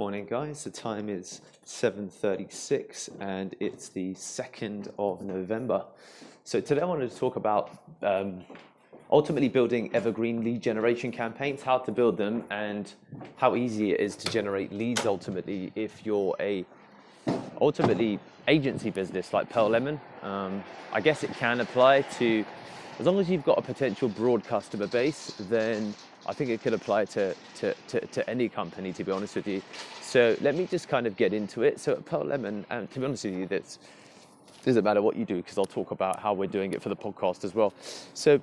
Morning, guys. The time is 7:36, and it's the 2nd of November. So today I wanted to talk about um, ultimately building evergreen lead generation campaigns, how to build them, and how easy it is to generate leads ultimately if you're a ultimately agency business like Pearl Lemon. Um, I guess it can apply to as long as you've got a potential broad customer base, then I think it could apply to, to, to, to, any company, to be honest with you. So let me just kind of get into it. So at Pearl Lemon, and to be honest with you, that's doesn't matter what you do because I'll talk about how we're doing it for the podcast as well. So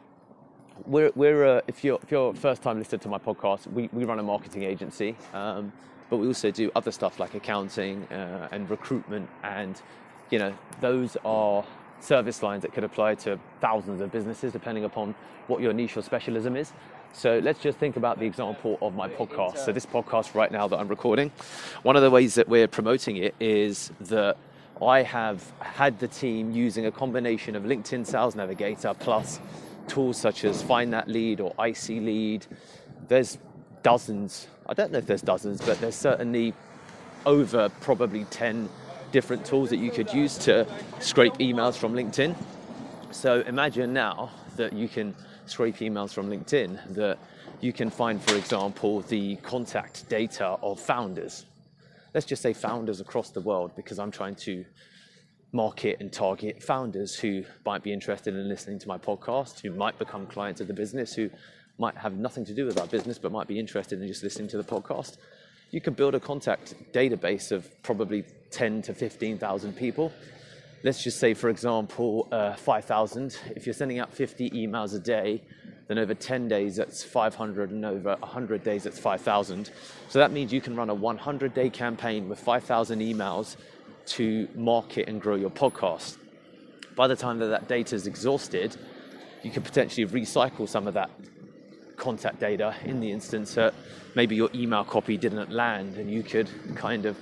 we're, we're uh, if you're if you're first time listener to my podcast, we, we run a marketing agency, um, but we also do other stuff like accounting uh, and recruitment, and you know those are service lines that could apply to thousands of businesses depending upon what your niche or specialism is. So let's just think about the example of my podcast. So this podcast right now that I'm recording, one of the ways that we're promoting it is that I have had the team using a combination of LinkedIn Sales Navigator plus tools such as Find That Lead or IC Lead. There's dozens. I don't know if there's dozens, but there's certainly over probably 10 different tools that you could use to scrape emails from LinkedIn. So imagine now that you can scrape emails from LinkedIn, that you can find, for example, the contact data of founders. Let's just say founders across the world, because I'm trying to market and target founders who might be interested in listening to my podcast, who might become clients of the business, who might have nothing to do with our business but might be interested in just listening to the podcast. You can build a contact database of probably 10 to 15,000 people. Let's just say, for example, uh, 5,000. If you're sending out 50 emails a day, then over 10 days that's 500, and over 100 days that's 5,000. So that means you can run a 100 day campaign with 5,000 emails to market and grow your podcast. By the time that that data is exhausted, you could potentially recycle some of that contact data in the instance that maybe your email copy didn't land and you could kind of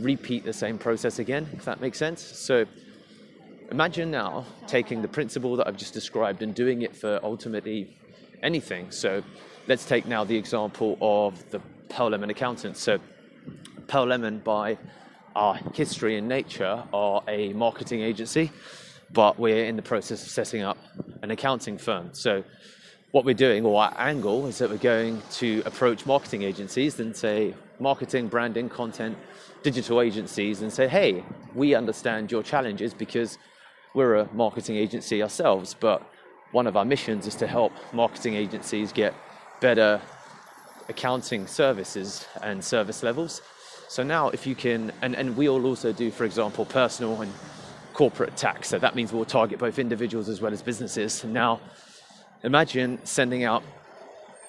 repeat the same process again, if that makes sense. So imagine now taking the principle that I've just described and doing it for ultimately anything. So let's take now the example of the Pearl Lemon accountants. So Pearl Lemon, by our history and nature, are a marketing agency, but we're in the process of setting up an accounting firm. So what we're doing, or our angle, is that we're going to approach marketing agencies and say, marketing, branding, content, digital agencies, and say, hey, we understand your challenges because we're a marketing agency ourselves, but one of our missions is to help marketing agencies get better accounting services and service levels. So now, if you can, and, and we all also do, for example, personal and corporate tax. So that means we'll target both individuals as well as businesses. Now, imagine sending out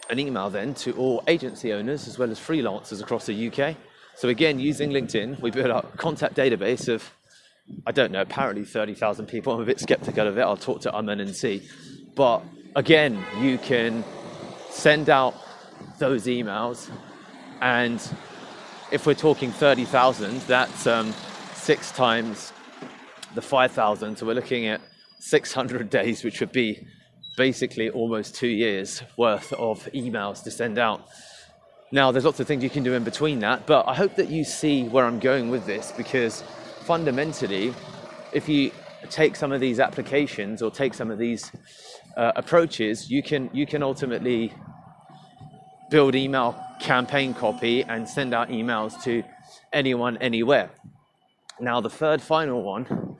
an email then to all agency owners as well as freelancers across the UK. So again, using LinkedIn, we built a contact database of, I don't know, apparently 30,000 people. I'm a bit skeptical of it. I'll talk to Aman and see. But again, you can send out those emails and if we're talking 30,000, that's um, six times the 5,000. So we're looking at 600 days, which would be basically almost two years worth of emails to send out. Now, there's lots of things you can do in between that, but I hope that you see where I'm going with this because fundamentally, if you take some of these applications or take some of these uh, approaches, you can you can ultimately build email campaign copy and send out emails to anyone anywhere. Now, the third final one,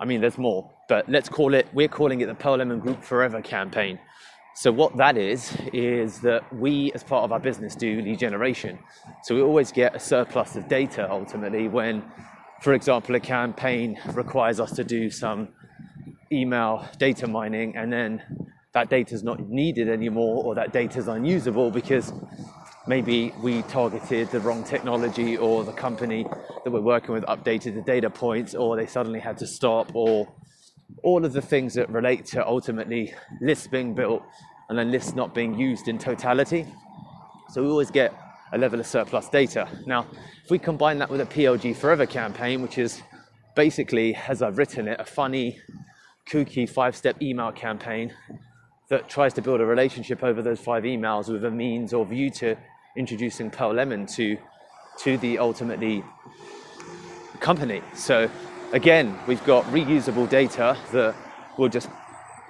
I mean, there's more, but let's call it, we're calling it the Pearl Lemon Group Forever campaign. So, what that is, is that we, as part of our business, do lead generation. So, we always get a surplus of data ultimately when, for example, a campaign requires us to do some email data mining and then that data is not needed anymore or that data is unusable because maybe we targeted the wrong technology or the company that we're working with updated the data points or they suddenly had to stop or all of the things that relate to ultimately lists being built and then lists not being used in totality. So we always get a level of surplus data. Now, if we combine that with a PLG Forever campaign, which is basically, as I've written it, a funny, kooky five step email campaign that tries to build a relationship over those five emails with a means or view to introducing Pearl Lemon to to the ultimately company. So again, we've got reusable data that we'll just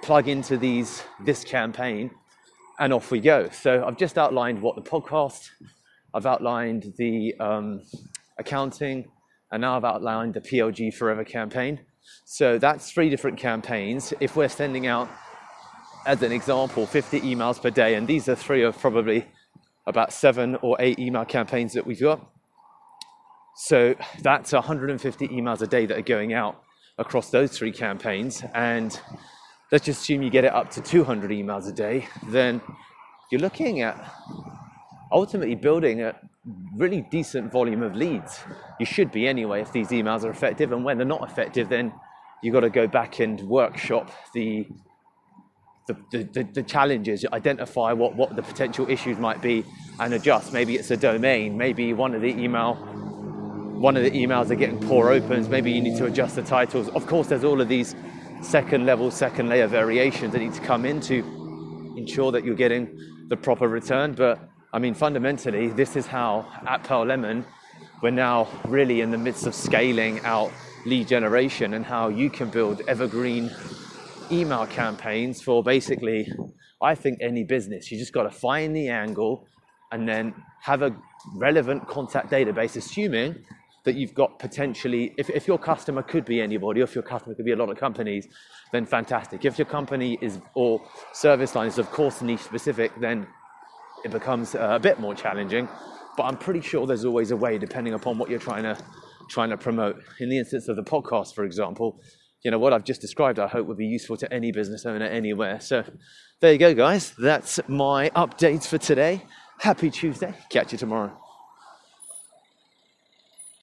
plug into these this campaign and off we go. So I've just outlined what the podcast, I've outlined the um, accounting, and now I've outlined the PLG Forever campaign. So that's three different campaigns. If we're sending out, as an example, 50 emails per day, and these are three of probably about seven or eight email campaigns that we've got. So that's 150 emails a day that are going out across those three campaigns. And let's just assume you get it up to 200 emails a day, then you're looking at ultimately building a really decent volume of leads. You should be anyway if these emails are effective. And when they're not effective, then you've got to go back and workshop the the, the, the, challenges, identify what, what the potential issues might be and adjust. Maybe it's a domain, maybe one of the email one of the emails are getting poor opens, maybe you need to adjust the titles. Of course, there's all of these second level, second layer variations that need to come in to ensure that you're getting the proper return. But I mean, fundamentally, this is how at Pearl Lemon, we're now really in the midst of scaling out lead generation and how you can build evergreen email campaigns for basically, I think, any business. You just got to find the angle and then have a relevant contact database, assuming that you've got potentially, if, if your customer could be anybody, if your customer could be a lot of companies, then fantastic. If your company is, or service line is of course niche specific, then it becomes uh, a bit more challenging. But I'm pretty sure there's always a way, depending upon what you're trying to trying to promote. In the instance of the podcast, for example, you know what I've just described. I hope would be useful to any business owner anywhere. So there you go, guys. That's my updates for today. Happy Tuesday. Catch you tomorrow.